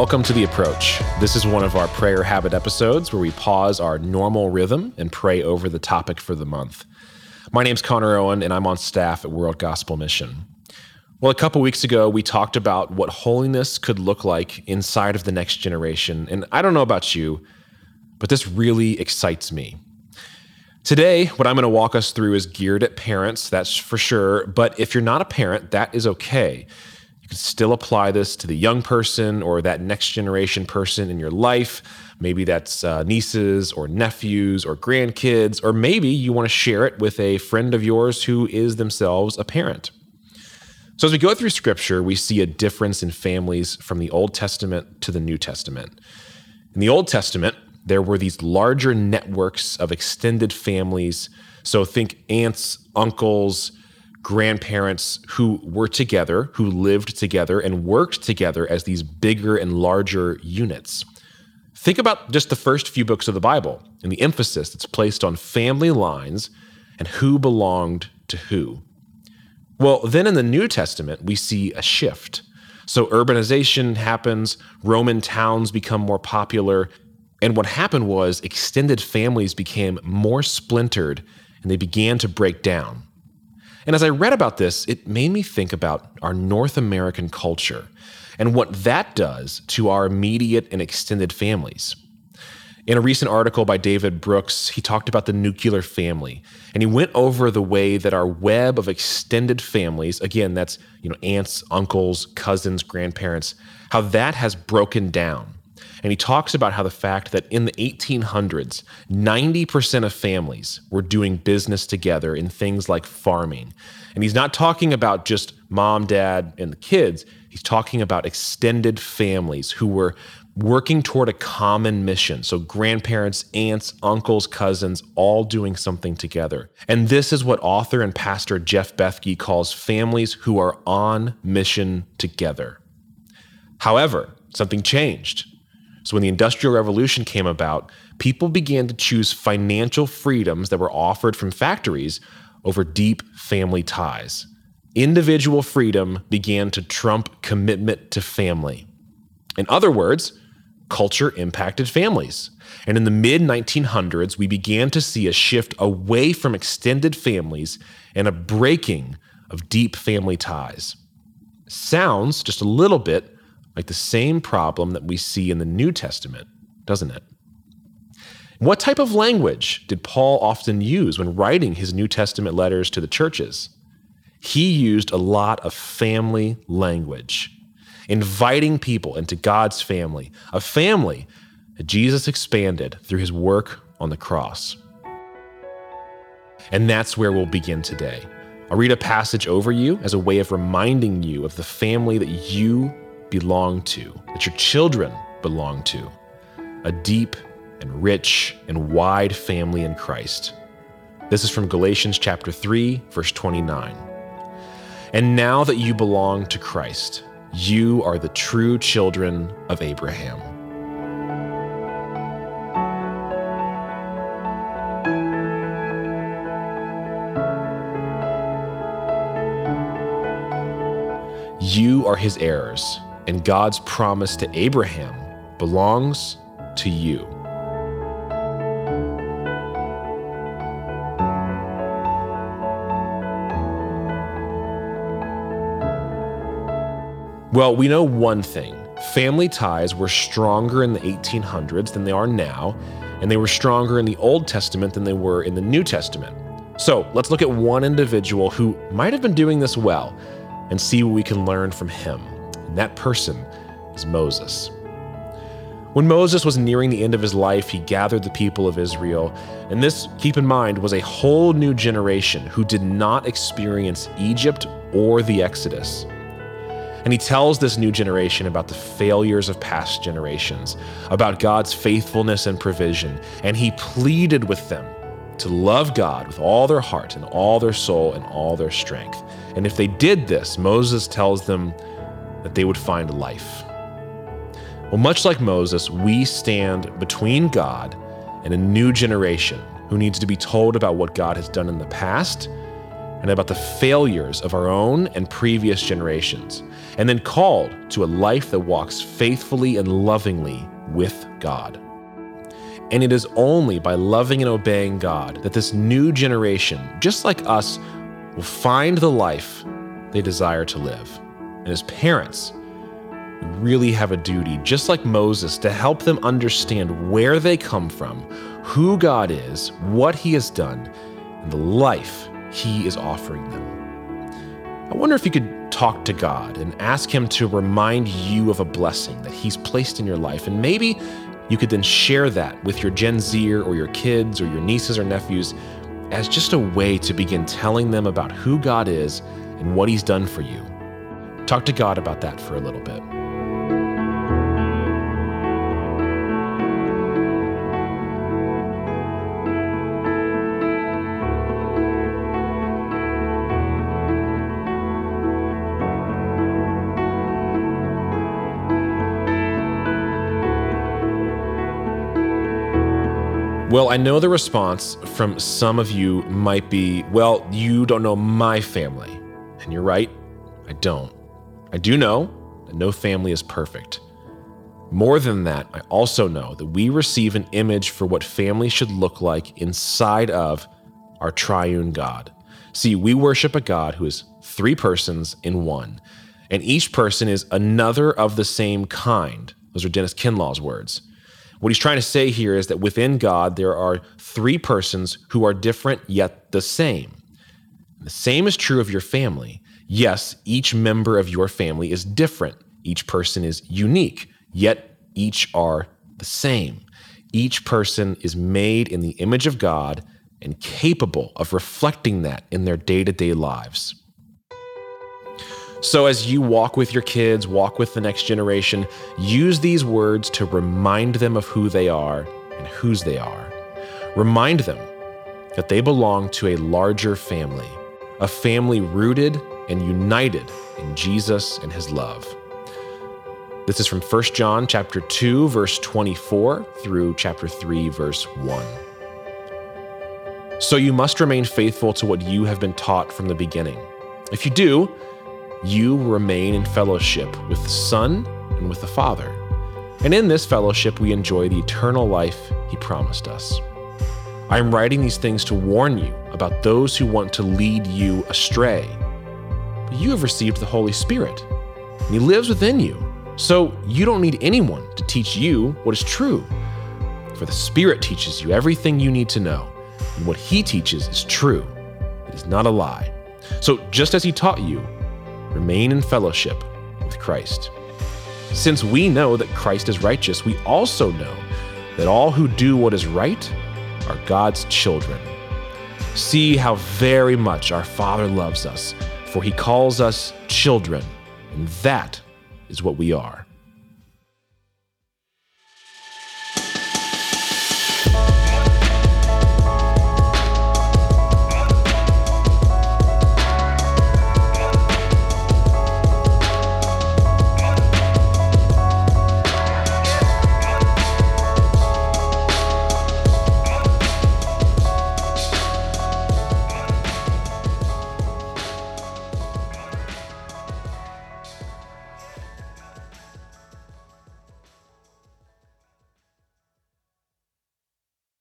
Welcome to The Approach. This is one of our prayer habit episodes where we pause our normal rhythm and pray over the topic for the month. My name's Connor Owen, and I'm on staff at World Gospel Mission. Well, a couple weeks ago, we talked about what holiness could look like inside of the next generation. And I don't know about you, but this really excites me. Today, what I'm going to walk us through is geared at parents, that's for sure. But if you're not a parent, that is okay still apply this to the young person or that next generation person in your life. Maybe that's uh, nieces or nephews or grandkids, or maybe you want to share it with a friend of yours who is themselves a parent. So, as we go through scripture, we see a difference in families from the Old Testament to the New Testament. In the Old Testament, there were these larger networks of extended families. So, think aunts, uncles, grandparents who were together, who lived together and worked together as these bigger and larger units. Think about just the first few books of the Bible and the emphasis that's placed on family lines and who belonged to who. Well, then in the New Testament, we see a shift. So urbanization happens, Roman towns become more popular, and what happened was extended families became more splintered and they began to break down. And as I read about this, it made me think about our North American culture and what that does to our immediate and extended families. In a recent article by David Brooks, he talked about the nuclear family and he went over the way that our web of extended families, again, that's, you know, aunts, uncles, cousins, grandparents, how that has broken down and he talks about how the fact that in the 1800s, 90% of families were doing business together in things like farming. And he's not talking about just mom, dad, and the kids. He's talking about extended families who were working toward a common mission. So, grandparents, aunts, uncles, cousins, all doing something together. And this is what author and pastor Jeff Bethke calls families who are on mission together. However, something changed. So when the Industrial Revolution came about, people began to choose financial freedoms that were offered from factories over deep family ties. Individual freedom began to trump commitment to family. In other words, culture impacted families. And in the mid 1900s, we began to see a shift away from extended families and a breaking of deep family ties. Sounds just a little bit like the same problem that we see in the New Testament, doesn't it? What type of language did Paul often use when writing his New Testament letters to the churches? He used a lot of family language, inviting people into God's family, a family that Jesus expanded through his work on the cross. And that's where we'll begin today. I'll read a passage over you as a way of reminding you of the family that you belong to, that your children belong to, a deep and rich and wide family in Christ. This is from Galatians chapter 3, verse 29. And now that you belong to Christ, you are the true children of Abraham. You are his heirs and God's promise to Abraham belongs to you. Well, we know one thing family ties were stronger in the 1800s than they are now, and they were stronger in the Old Testament than they were in the New Testament. So let's look at one individual who might have been doing this well and see what we can learn from him and that person is Moses. When Moses was nearing the end of his life, he gathered the people of Israel. And this, keep in mind, was a whole new generation who did not experience Egypt or the Exodus. And he tells this new generation about the failures of past generations, about God's faithfulness and provision. And he pleaded with them to love God with all their heart and all their soul and all their strength. And if they did this, Moses tells them that they would find life. Well, much like Moses, we stand between God and a new generation who needs to be told about what God has done in the past and about the failures of our own and previous generations, and then called to a life that walks faithfully and lovingly with God. And it is only by loving and obeying God that this new generation, just like us, will find the life they desire to live. And as parents, we really have a duty, just like Moses, to help them understand where they come from, who God is, what He has done, and the life He is offering them. I wonder if you could talk to God and ask Him to remind you of a blessing that He's placed in your life, and maybe you could then share that with your Gen Zer or your kids or your nieces or nephews as just a way to begin telling them about who God is and what He's done for you. Talk to God about that for a little bit. Well, I know the response from some of you might be, well, you don't know my family. And you're right, I don't. I do know that no family is perfect. More than that, I also know that we receive an image for what family should look like inside of our triune God. See, we worship a God who is three persons in one, and each person is another of the same kind. Those are Dennis Kinlaw's words. What he's trying to say here is that within God, there are three persons who are different yet the same. The same is true of your family. Yes, each member of your family is different, each person is unique, yet each are the same. Each person is made in the image of God and capable of reflecting that in their day to day lives. So, as you walk with your kids, walk with the next generation, use these words to remind them of who they are and whose they are. Remind them that they belong to a larger family, a family rooted and united in Jesus and his love. This is from 1 John chapter 2 verse 24 through chapter 3 verse 1. So you must remain faithful to what you have been taught from the beginning. If you do, you remain in fellowship with the Son and with the Father. And in this fellowship, we enjoy the eternal life He promised us. I am writing these things to warn you about those who want to lead you astray. You have received the Holy Spirit, and He lives within you. So you don't need anyone to teach you what is true. For the Spirit teaches you everything you need to know, and what He teaches is true. It is not a lie. So just as He taught you, remain in fellowship with Christ. Since we know that Christ is righteous, we also know that all who do what is right are God's children. See how very much our Father loves us, for he calls us children, and that is what we are.